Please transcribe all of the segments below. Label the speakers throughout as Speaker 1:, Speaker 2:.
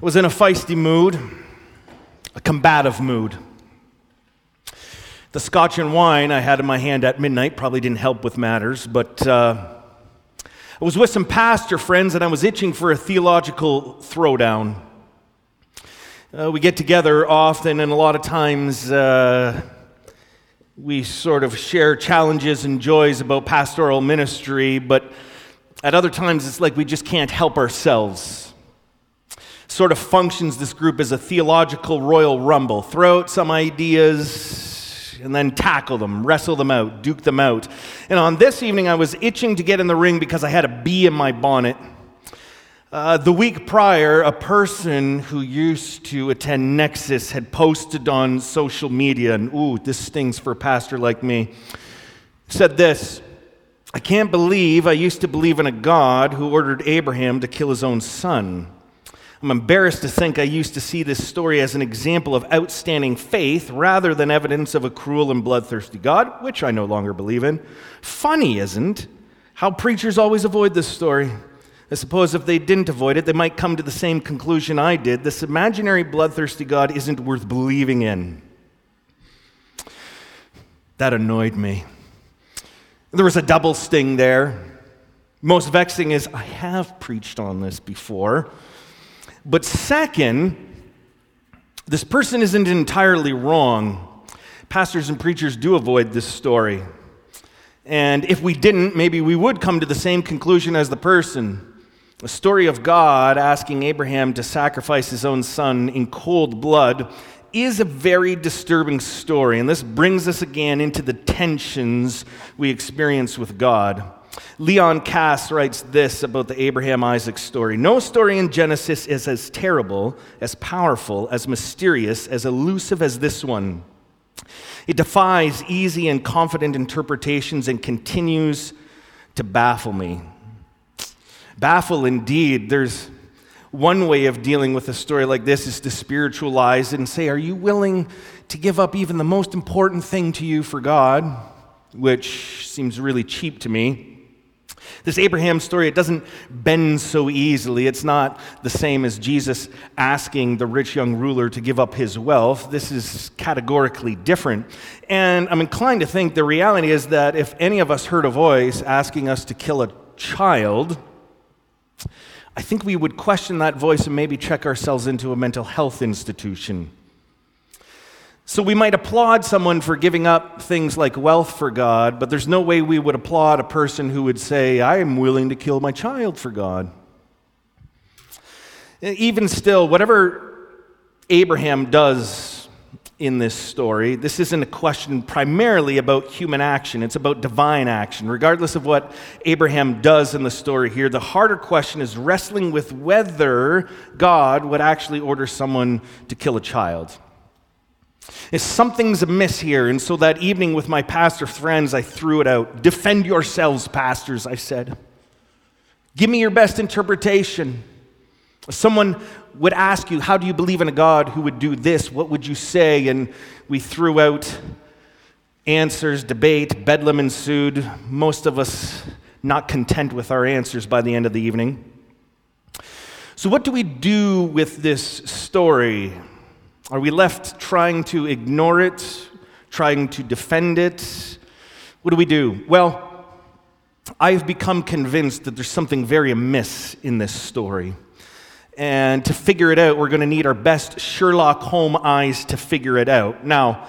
Speaker 1: Was in a feisty mood, a combative mood. The scotch and wine I had in my hand at midnight probably didn't help with matters, but uh, I was with some pastor friends and I was itching for a theological throwdown. Uh, we get together often, and a lot of times uh, we sort of share challenges and joys about pastoral ministry, but at other times it's like we just can't help ourselves sort of functions this group as a theological royal rumble. Throw out some ideas and then tackle them, wrestle them out, duke them out. And on this evening, I was itching to get in the ring because I had a bee in my bonnet. Uh, the week prior, a person who used to attend Nexus had posted on social media, and ooh, this stings for a pastor like me, said this I can't believe I used to believe in a God who ordered Abraham to kill his own son. I'm embarrassed to think I used to see this story as an example of outstanding faith rather than evidence of a cruel and bloodthirsty God, which I no longer believe in. Funny, isn't? How preachers always avoid this story. I suppose if they didn't avoid it, they might come to the same conclusion I did. This imaginary bloodthirsty God isn't worth believing in. That annoyed me. There was a double sting there. Most vexing is I have preached on this before. But second, this person isn't entirely wrong. Pastors and preachers do avoid this story. And if we didn't, maybe we would come to the same conclusion as the person. The story of God asking Abraham to sacrifice his own son in cold blood is a very disturbing story. And this brings us again into the tensions we experience with God. Leon Kass writes this about the Abraham Isaac story No story in Genesis is as terrible, as powerful, as mysterious, as elusive as this one. It defies easy and confident interpretations and continues to baffle me. Baffle indeed. There's one way of dealing with a story like this is to spiritualize it and say, Are you willing to give up even the most important thing to you for God? Which seems really cheap to me. This Abraham story, it doesn't bend so easily. It's not the same as Jesus asking the rich young ruler to give up his wealth. This is categorically different. And I'm inclined to think the reality is that if any of us heard a voice asking us to kill a child, I think we would question that voice and maybe check ourselves into a mental health institution. So we might applaud someone for giving up things like wealth for God, but there's no way we would applaud a person who would say, I am willing to kill my child for God. Even still, whatever Abraham does in this story, this isn't a question primarily about human action, it's about divine action. Regardless of what Abraham does in the story here, the harder question is wrestling with whether God would actually order someone to kill a child. If something's amiss here, and so that evening with my pastor friends, I threw it out. Defend yourselves, pastors, I said. Give me your best interpretation. Someone would ask you, How do you believe in a God who would do this? What would you say? And we threw out answers, debate, bedlam ensued. Most of us not content with our answers by the end of the evening. So, what do we do with this story? Are we left trying to ignore it, trying to defend it? What do we do? Well, I've become convinced that there's something very amiss in this story. And to figure it out, we're going to need our best Sherlock Holmes eyes to figure it out. Now,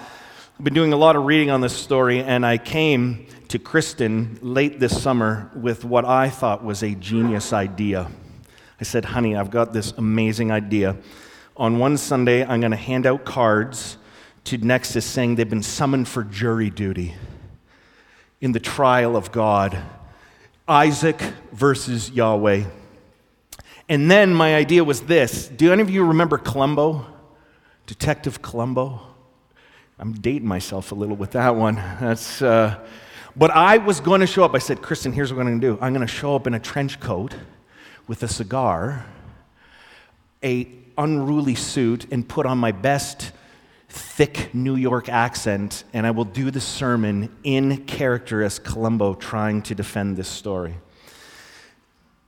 Speaker 1: I've been doing a lot of reading on this story, and I came to Kristen late this summer with what I thought was a genius idea. I said, honey, I've got this amazing idea on one Sunday, I'm going to hand out cards to Nexus saying they've been summoned for jury duty in the trial of God Isaac versus Yahweh. And then my idea was this Do any of you remember Columbo? Detective Columbo? I'm dating myself a little with that one. That's, uh, but I was going to show up. I said, Kristen, here's what I'm going to do I'm going to show up in a trench coat with a cigar, a unruly suit and put on my best thick New York accent, and I will do the sermon in character as Columbo trying to defend this story.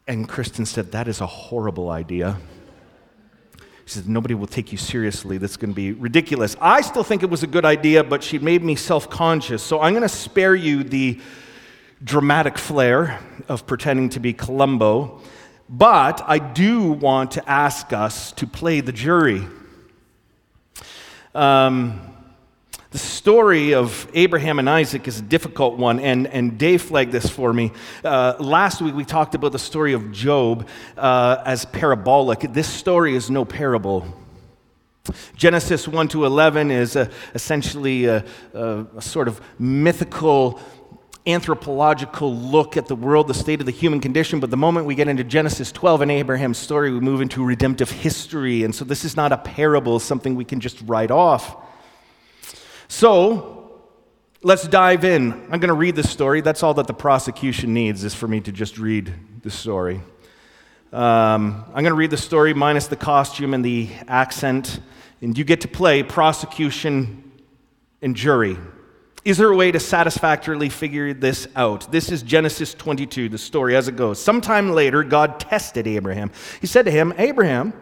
Speaker 1: And Kristen said, That is a horrible idea. She said, Nobody will take you seriously. That's going to be ridiculous. I still think it was a good idea, but she made me self conscious. So I'm going to spare you the dramatic flair of pretending to be Columbo. But I do want to ask us to play the jury. Um, the story of Abraham and Isaac is a difficult one, and, and Dave flagged this for me. Uh, last week we talked about the story of Job uh, as parabolic. This story is no parable. Genesis 1 to 11 is a, essentially a, a, a sort of mythical anthropological look at the world, the state of the human condition. But the moment we get into Genesis 12 and Abraham's story, we move into redemptive history. And so this is not a parable, something we can just write off. So let's dive in. I'm going to read the story. That's all that the prosecution needs is for me to just read the story. Um, I'm going to read the story minus the costume and the accent, and you get to play prosecution and jury. Is there a way to satisfactorily figure this out? This is Genesis 22, the story as it goes. Sometime later, God tested Abraham. He said to him, Abraham,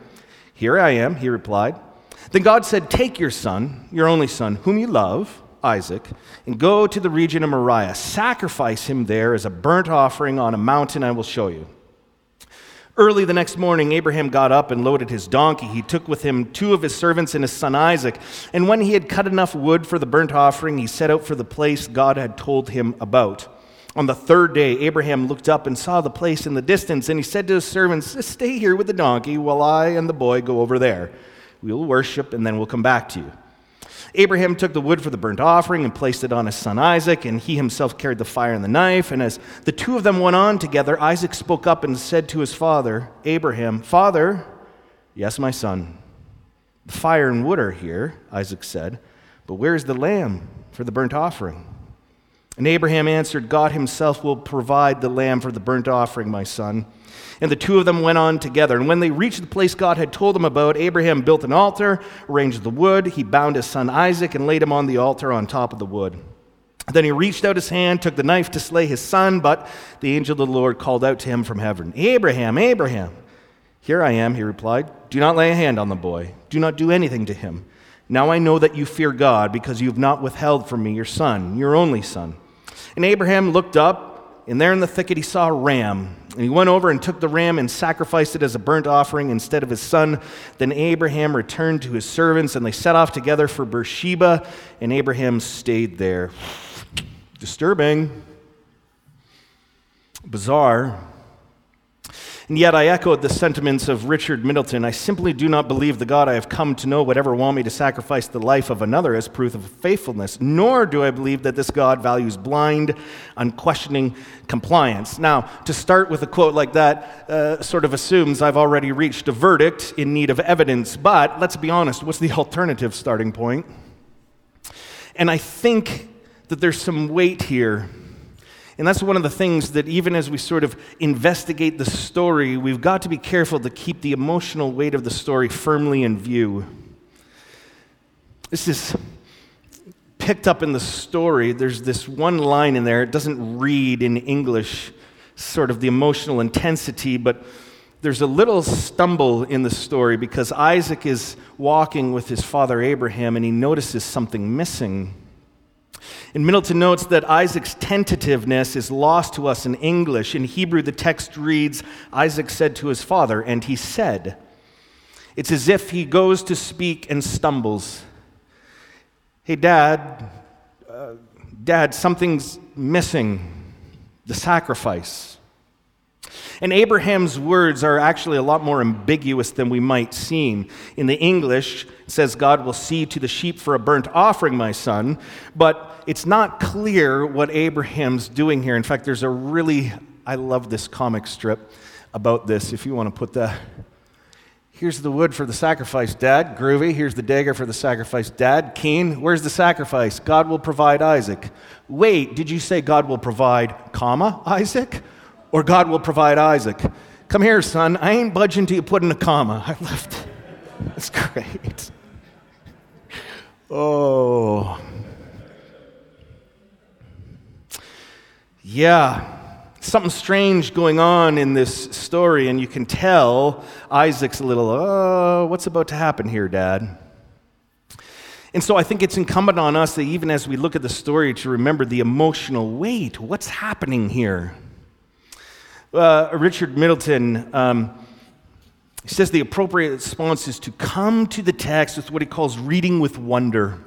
Speaker 1: here I am, he replied. Then God said, Take your son, your only son, whom you love, Isaac, and go to the region of Moriah. Sacrifice him there as a burnt offering on a mountain I will show you. Early the next morning, Abraham got up and loaded his donkey. He took with him two of his servants and his son Isaac. And when he had cut enough wood for the burnt offering, he set out for the place God had told him about. On the third day, Abraham looked up and saw the place in the distance, and he said to his servants, Stay here with the donkey while I and the boy go over there. We'll worship, and then we'll come back to you. Abraham took the wood for the burnt offering and placed it on his son Isaac, and he himself carried the fire and the knife. And as the two of them went on together, Isaac spoke up and said to his father, Abraham, Father, yes, my son, the fire and wood are here, Isaac said, but where is the lamb for the burnt offering? And Abraham answered, God himself will provide the lamb for the burnt offering, my son. And the two of them went on together. And when they reached the place God had told them about, Abraham built an altar, arranged the wood. He bound his son Isaac and laid him on the altar on top of the wood. Then he reached out his hand, took the knife to slay his son, but the angel of the Lord called out to him from heaven Abraham, Abraham. Here I am, he replied. Do not lay a hand on the boy, do not do anything to him. Now I know that you fear God, because you have not withheld from me your son, your only son. And Abraham looked up and there in the thicket he saw a ram. And he went over and took the ram and sacrificed it as a burnt offering instead of his son. Then Abraham returned to his servants, and they set off together for Beersheba, and Abraham stayed there. Disturbing, bizarre. And yet I echoed the sentiments of Richard Middleton. I simply do not believe the God I have come to know would ever want me to sacrifice the life of another as proof of faithfulness, nor do I believe that this God values blind, unquestioning compliance. Now, to start with a quote like that uh, sort of assumes I've already reached a verdict in need of evidence, but let's be honest, what's the alternative starting point? And I think that there's some weight here and that's one of the things that, even as we sort of investigate the story, we've got to be careful to keep the emotional weight of the story firmly in view. This is picked up in the story. There's this one line in there, it doesn't read in English, sort of the emotional intensity, but there's a little stumble in the story because Isaac is walking with his father Abraham and he notices something missing. And Middleton notes that Isaac's tentativeness is lost to us in English. In Hebrew, the text reads Isaac said to his father, and he said. It's as if he goes to speak and stumbles. Hey, Dad, uh, Dad, something's missing the sacrifice. And Abraham's words are actually a lot more ambiguous than we might seem. In the English, it says, God will see to the sheep for a burnt offering, my son. But it's not clear what Abraham's doing here. In fact, there's a really, I love this comic strip about this, if you want to put that. Here's the wood for the sacrifice, Dad. Groovy. Here's the dagger for the sacrifice, Dad. Keen. Where's the sacrifice? God will provide Isaac. Wait, did you say God will provide, comma, Isaac? Or God will provide Isaac. Come here, son. I ain't budging till you put in a comma. I left. That's great. Oh. Yeah. something strange going on in this story, and you can tell Isaac's a little, oh, what's about to happen here, Dad? And so I think it's incumbent on us that even as we look at the story to remember the emotional weight. What's happening here? Uh, Richard Middleton um, says the appropriate response is to come to the text with what he calls reading with wonder.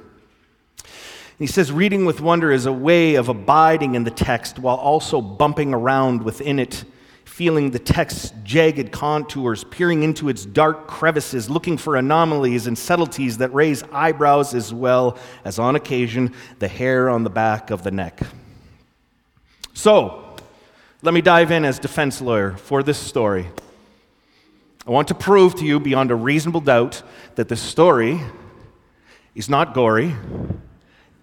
Speaker 1: He says reading with wonder is a way of abiding in the text while also bumping around within it feeling the text's jagged contours, peering into its dark crevices, looking for anomalies and subtleties that raise eyebrows as well as, on occasion, the hair on the back of the neck. So, let me dive in as defense lawyer for this story. I want to prove to you beyond a reasonable doubt that this story is not gory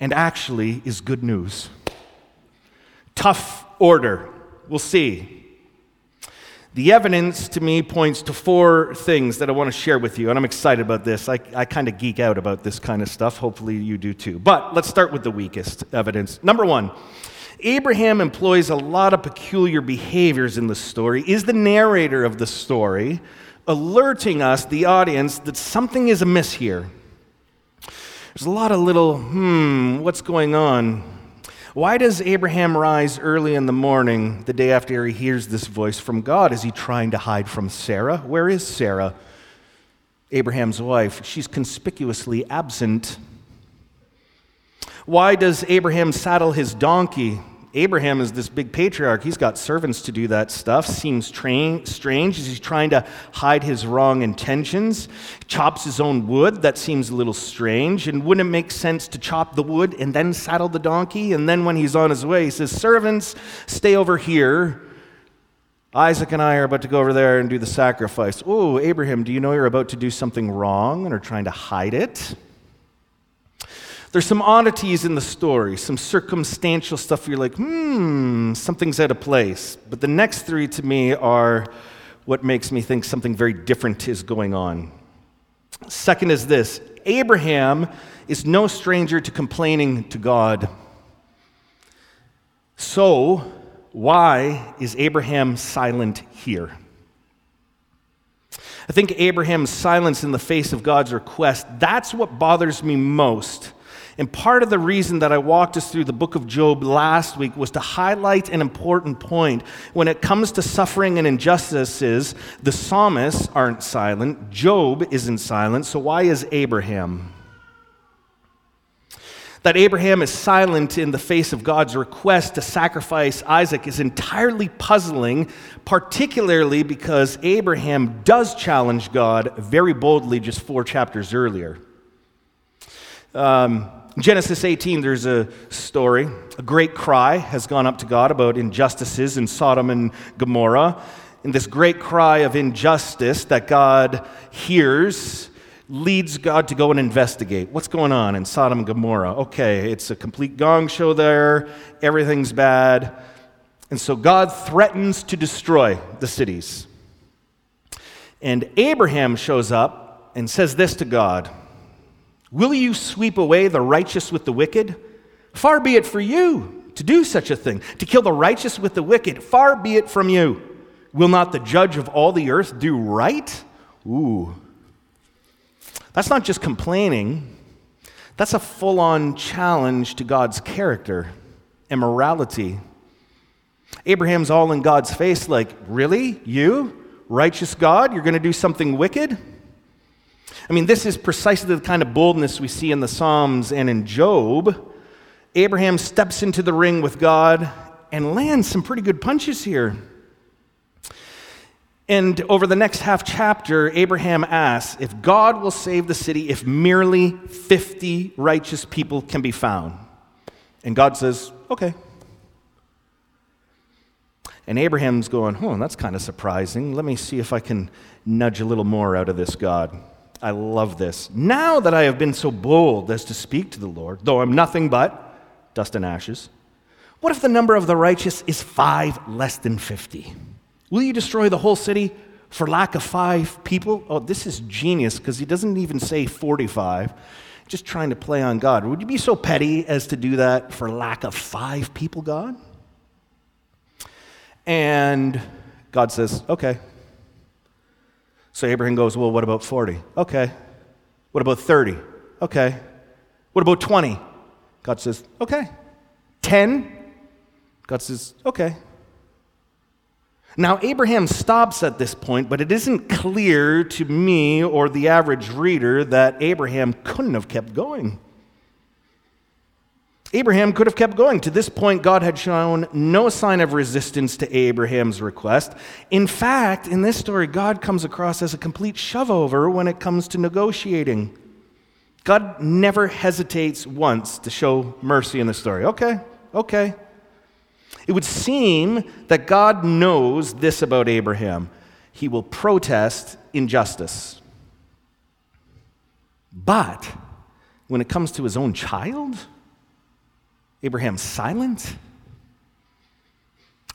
Speaker 1: and actually is good news. Tough order. We'll see. The evidence to me points to four things that I want to share with you, and I'm excited about this. I, I kind of geek out about this kind of stuff. Hopefully, you do too. But let's start with the weakest evidence. Number one, Abraham employs a lot of peculiar behaviors in the story, is the narrator of the story, alerting us, the audience, that something is amiss here. There's a lot of little, hmm, what's going on? Why does Abraham rise early in the morning, the day after he hears this voice from God? Is he trying to hide from Sarah? Where is Sarah, Abraham's wife? She's conspicuously absent. Why does Abraham saddle his donkey Abraham is this big patriarch. He's got servants to do that stuff. Seems tra- strange he's trying to hide his wrong intentions. Chops his own wood. That seems a little strange. And wouldn't it make sense to chop the wood and then saddle the donkey? And then when he's on his way, he says, Servants, stay over here. Isaac and I are about to go over there and do the sacrifice. Oh, Abraham, do you know you're about to do something wrong and are trying to hide it? There's some oddities in the story, some circumstantial stuff you're like, hmm, something's out of place. But the next three to me are what makes me think something very different is going on. Second is this Abraham is no stranger to complaining to God. So, why is Abraham silent here? I think Abraham's silence in the face of God's request, that's what bothers me most and part of the reason that I walked us through the book of Job last week was to highlight an important point. When it comes to suffering and injustices, the psalmists aren't silent, Job isn't silent, so why is Abraham? That Abraham is silent in the face of God's request to sacrifice Isaac is entirely puzzling, particularly because Abraham does challenge God very boldly just four chapters earlier. Um, Genesis 18, there's a story. A great cry has gone up to God about injustices in Sodom and Gomorrah. And this great cry of injustice that God hears leads God to go and investigate. What's going on in Sodom and Gomorrah? Okay, it's a complete gong show there, everything's bad. And so God threatens to destroy the cities. And Abraham shows up and says this to God Will you sweep away the righteous with the wicked? Far be it for you to do such a thing, to kill the righteous with the wicked. Far be it from you. Will not the judge of all the earth do right? Ooh. That's not just complaining, that's a full on challenge to God's character and morality. Abraham's all in God's face, like, really? You, righteous God, you're going to do something wicked? I mean, this is precisely the kind of boldness we see in the Psalms and in Job. Abraham steps into the ring with God and lands some pretty good punches here. And over the next half chapter, Abraham asks if God will save the city if merely 50 righteous people can be found. And God says, okay. And Abraham's going, oh, that's kind of surprising. Let me see if I can nudge a little more out of this God. I love this. Now that I have been so bold as to speak to the Lord, though I'm nothing but dust and ashes, what if the number of the righteous is five less than 50? Will you destroy the whole city for lack of five people? Oh, this is genius because he doesn't even say 45, just trying to play on God. Would you be so petty as to do that for lack of five people, God? And God says, Okay. So Abraham goes, Well, what about 40? Okay. What about 30? Okay. What about 20? God says, Okay. 10? God says, Okay. Now, Abraham stops at this point, but it isn't clear to me or the average reader that Abraham couldn't have kept going. Abraham could have kept going. To this point, God had shown no sign of resistance to Abraham's request. In fact, in this story, God comes across as a complete shove over when it comes to negotiating. God never hesitates once to show mercy in the story. Okay, okay. It would seem that God knows this about Abraham he will protest injustice. But when it comes to his own child, Abraham's silent?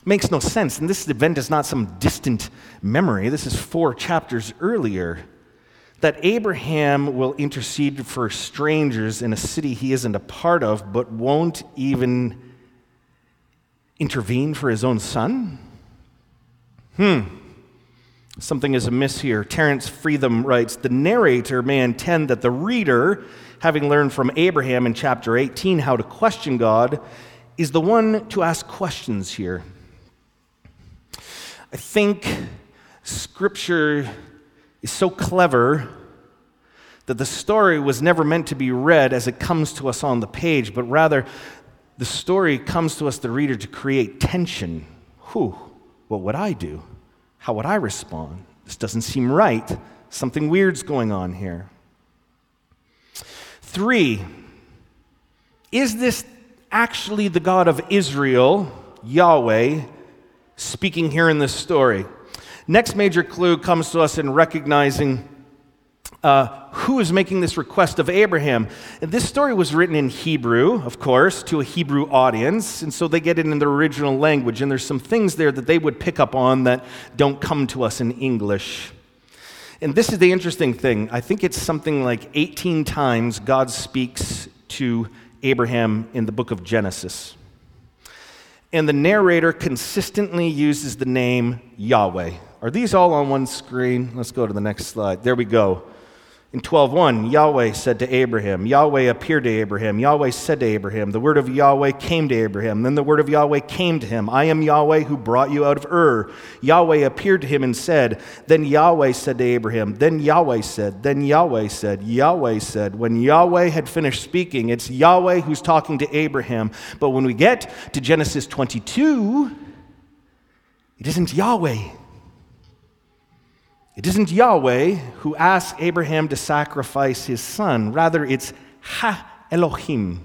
Speaker 1: Makes no sense. And this event is not some distant memory. This is four chapters earlier. That Abraham will intercede for strangers in a city he isn't a part of, but won't even intervene for his own son? Hmm. Something is amiss here. Terence Fretheim writes The narrator may intend that the reader having learned from Abraham in chapter 18 how to question God, is the one to ask questions here. I think Scripture is so clever that the story was never meant to be read as it comes to us on the page, but rather the story comes to us, the reader, to create tension. Whew, what would I do? How would I respond? This doesn't seem right. Something weird's going on here. Three, is this actually the God of Israel, Yahweh, speaking here in this story? Next major clue comes to us in recognizing uh, who is making this request of Abraham. And this story was written in Hebrew, of course, to a Hebrew audience, and so they get it in their original language. And there's some things there that they would pick up on that don't come to us in English. And this is the interesting thing. I think it's something like 18 times God speaks to Abraham in the book of Genesis. And the narrator consistently uses the name Yahweh. Are these all on one screen? Let's go to the next slide. There we go. In 12:1, Yahweh said to Abraham, Yahweh appeared to Abraham. Yahweh said to Abraham, the word of Yahweh came to Abraham. Then the word of Yahweh came to him, I am Yahweh who brought you out of Ur. Yahweh appeared to him and said, Then Yahweh said to Abraham, Then Yahweh said, Then Yahweh said, Yahweh said. When Yahweh had finished speaking, it's Yahweh who's talking to Abraham. But when we get to Genesis 22, it isn't Yahweh. It isn't Yahweh who asks Abraham to sacrifice his son, rather, it's Ha Elohim.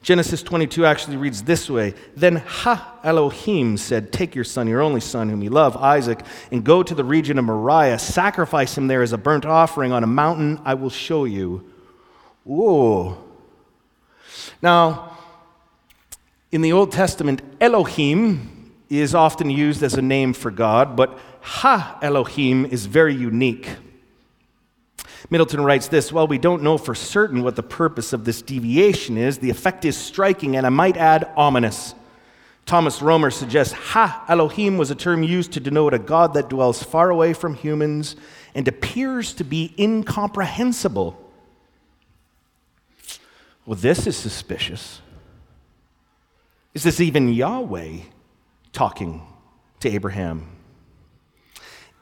Speaker 1: Genesis 22 actually reads this way Then Ha Elohim said, Take your son, your only son, whom you love, Isaac, and go to the region of Moriah. Sacrifice him there as a burnt offering on a mountain I will show you. Whoa. Now, in the Old Testament, Elohim is often used as a name for God, but Ha Elohim is very unique. Middleton writes this While we don't know for certain what the purpose of this deviation is. The effect is striking, and I might add, ominous. Thomas Romer suggests Ha Elohim was a term used to denote a God that dwells far away from humans and appears to be incomprehensible. Well, this is suspicious. Is this even Yahweh talking to Abraham?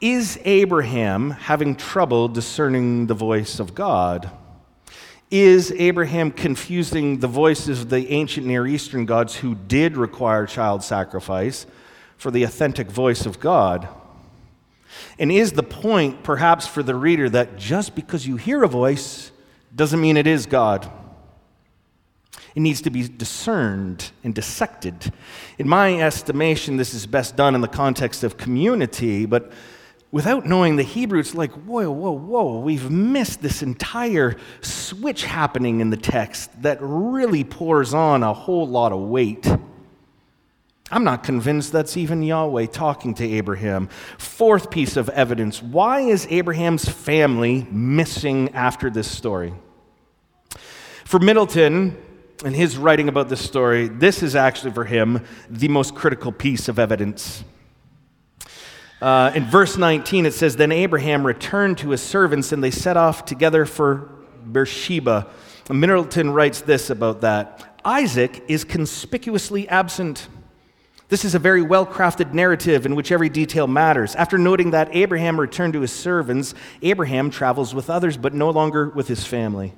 Speaker 1: Is Abraham having trouble discerning the voice of God? Is Abraham confusing the voices of the ancient Near Eastern gods who did require child sacrifice for the authentic voice of God? And is the point, perhaps, for the reader that just because you hear a voice doesn't mean it is God? It needs to be discerned and dissected. In my estimation, this is best done in the context of community, but without knowing the Hebrew, it's like, whoa, whoa, whoa, we've missed this entire switch happening in the text that really pours on a whole lot of weight. I'm not convinced that's even Yahweh talking to Abraham. Fourth piece of evidence why is Abraham's family missing after this story? For Middleton, in his writing about this story, this is actually for him the most critical piece of evidence. Uh, in verse 19, it says, Then Abraham returned to his servants, and they set off together for Beersheba. Middleton writes this about that Isaac is conspicuously absent. This is a very well crafted narrative in which every detail matters. After noting that Abraham returned to his servants, Abraham travels with others, but no longer with his family,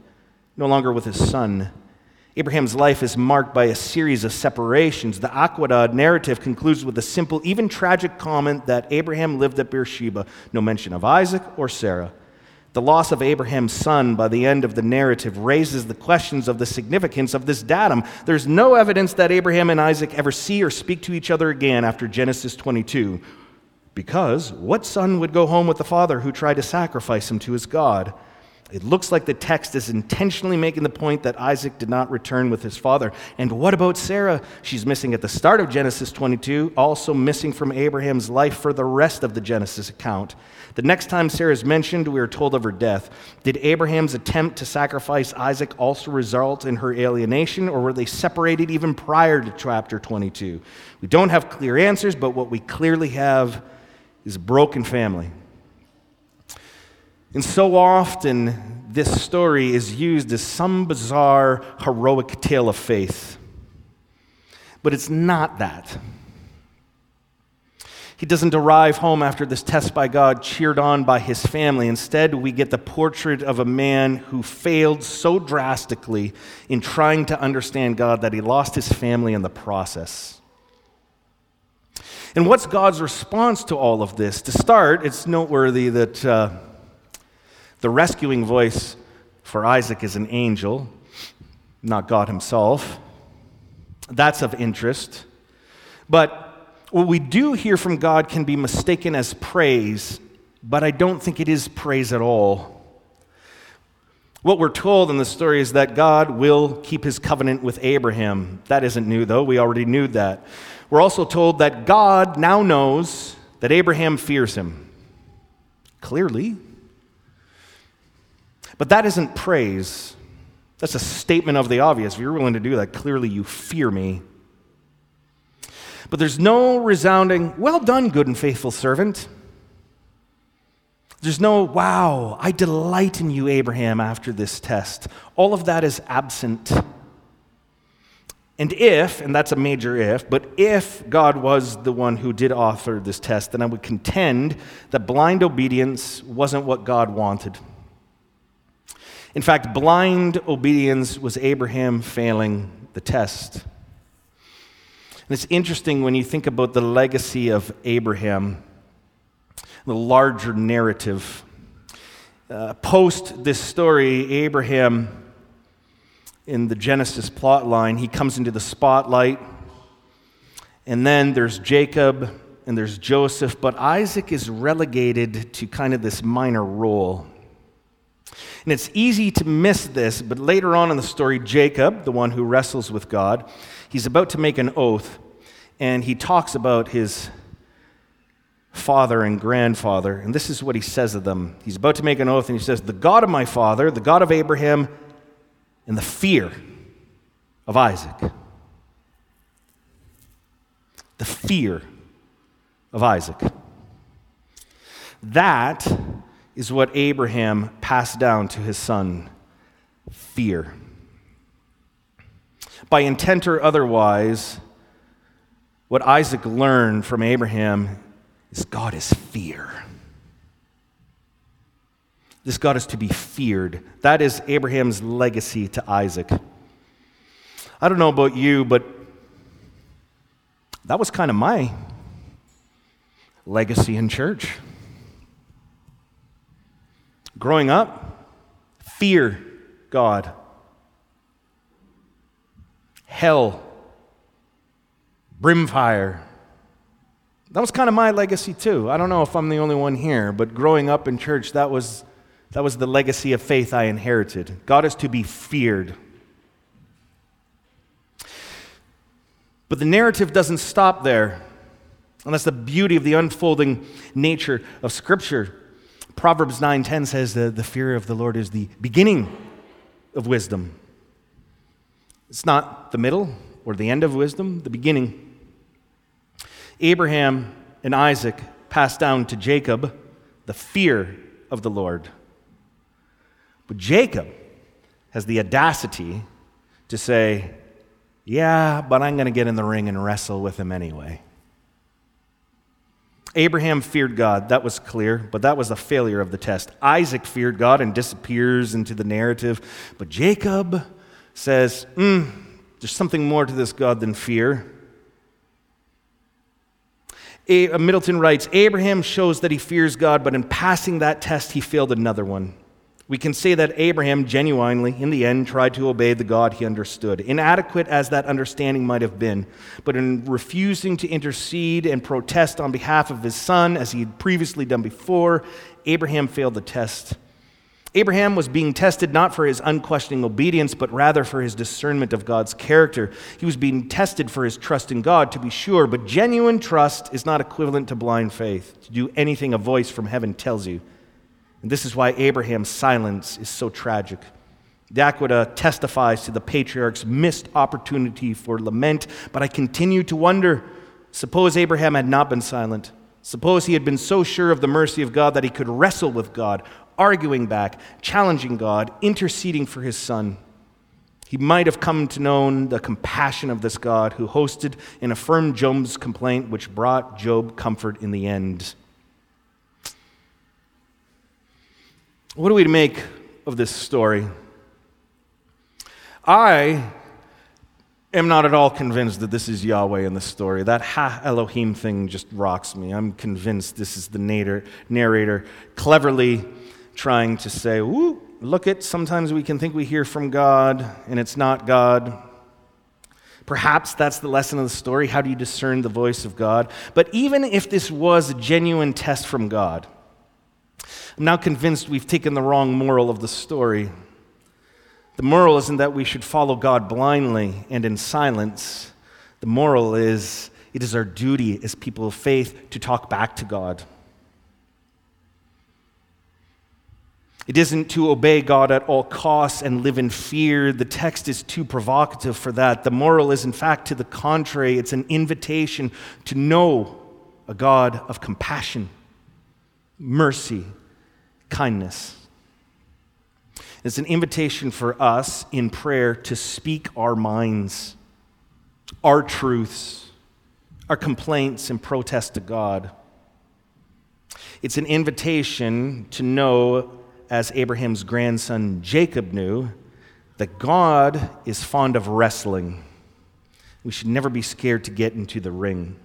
Speaker 1: no longer with his son. Abraham's life is marked by a series of separations. The Akedah narrative concludes with a simple, even tragic comment that Abraham lived at Beersheba, no mention of Isaac or Sarah. The loss of Abraham's son by the end of the narrative raises the questions of the significance of this datum. There's no evidence that Abraham and Isaac ever see or speak to each other again after Genesis 22. Because what son would go home with the father who tried to sacrifice him to his God? It looks like the text is intentionally making the point that Isaac did not return with his father. And what about Sarah? She's missing at the start of Genesis 22, also missing from Abraham's life for the rest of the Genesis account. The next time Sarah is mentioned, we are told of her death. Did Abraham's attempt to sacrifice Isaac also result in her alienation, or were they separated even prior to chapter 22? We don't have clear answers, but what we clearly have is a broken family. And so often, this story is used as some bizarre, heroic tale of faith. But it's not that. He doesn't arrive home after this test by God, cheered on by his family. Instead, we get the portrait of a man who failed so drastically in trying to understand God that he lost his family in the process. And what's God's response to all of this? To start, it's noteworthy that. Uh, the rescuing voice for Isaac is an angel, not God himself. That's of interest. But what we do hear from God can be mistaken as praise, but I don't think it is praise at all. What we're told in the story is that God will keep his covenant with Abraham. That isn't new, though. We already knew that. We're also told that God now knows that Abraham fears him. Clearly. But that isn't praise. That's a statement of the obvious. If you're willing to do that, clearly you fear me. But there's no resounding, well done, good and faithful servant. There's no, wow, I delight in you, Abraham, after this test. All of that is absent. And if, and that's a major if, but if God was the one who did author this test, then I would contend that blind obedience wasn't what God wanted. In fact, blind obedience was Abraham failing the test. And it's interesting when you think about the legacy of Abraham, the larger narrative. Uh, post this story, Abraham, in the Genesis plot line, he comes into the spotlight. And then there's Jacob and there's Joseph, but Isaac is relegated to kind of this minor role. And it's easy to miss this, but later on in the story, Jacob, the one who wrestles with God, he's about to make an oath, and he talks about his father and grandfather. And this is what he says of them. He's about to make an oath, and he says, The God of my father, the God of Abraham, and the fear of Isaac. The fear of Isaac. That is what Abraham passed down to his son fear. By intent or otherwise, what Isaac learned from Abraham is God is fear. This God is to be feared. That is Abraham's legacy to Isaac. I don't know about you, but that was kind of my legacy in church. Growing up, fear God. Hell, brimfire. That was kind of my legacy too. I don't know if I'm the only one here, but growing up in church, that was, that was the legacy of faith I inherited. God is to be feared. But the narrative doesn't stop there. And that's the beauty of the unfolding nature of Scripture. Proverbs 9:10 says that the fear of the Lord is the beginning of wisdom. It's not the middle or the end of wisdom, the beginning. Abraham and Isaac passed down to Jacob the fear of the Lord. But Jacob has the audacity to say, Yeah, but I'm going to get in the ring and wrestle with him anyway. Abraham feared God, that was clear, but that was a failure of the test. Isaac feared God and disappears into the narrative, but Jacob says, mm, There's something more to this God than fear. A- Middleton writes Abraham shows that he fears God, but in passing that test, he failed another one. We can say that Abraham genuinely, in the end, tried to obey the God he understood, inadequate as that understanding might have been. But in refusing to intercede and protest on behalf of his son, as he had previously done before, Abraham failed the test. Abraham was being tested not for his unquestioning obedience, but rather for his discernment of God's character. He was being tested for his trust in God, to be sure, but genuine trust is not equivalent to blind faith, to do anything a voice from heaven tells you. And this is why Abraham's silence is so tragic. Akedah testifies to the patriarch's missed opportunity for lament, but I continue to wonder suppose Abraham had not been silent. Suppose he had been so sure of the mercy of God that he could wrestle with God, arguing back, challenging God, interceding for his son. He might have come to know the compassion of this God who hosted and affirmed Job's complaint, which brought Job comfort in the end. What do we make of this story? I am not at all convinced that this is Yahweh in the story. That Ha Elohim thing just rocks me. I'm convinced this is the narrator cleverly trying to say, Woo, look at, sometimes we can think we hear from God and it's not God. Perhaps that's the lesson of the story. How do you discern the voice of God? But even if this was a genuine test from God, I'm now convinced we've taken the wrong moral of the story. The moral isn't that we should follow God blindly and in silence. The moral is it is our duty as people of faith to talk back to God. It isn't to obey God at all costs and live in fear. The text is too provocative for that. The moral is, in fact, to the contrary. It's an invitation to know a God of compassion, mercy, kindness. It's an invitation for us in prayer to speak our minds, our truths, our complaints and protests to God. It's an invitation to know, as Abraham's grandson Jacob knew, that God is fond of wrestling. We should never be scared to get into the ring.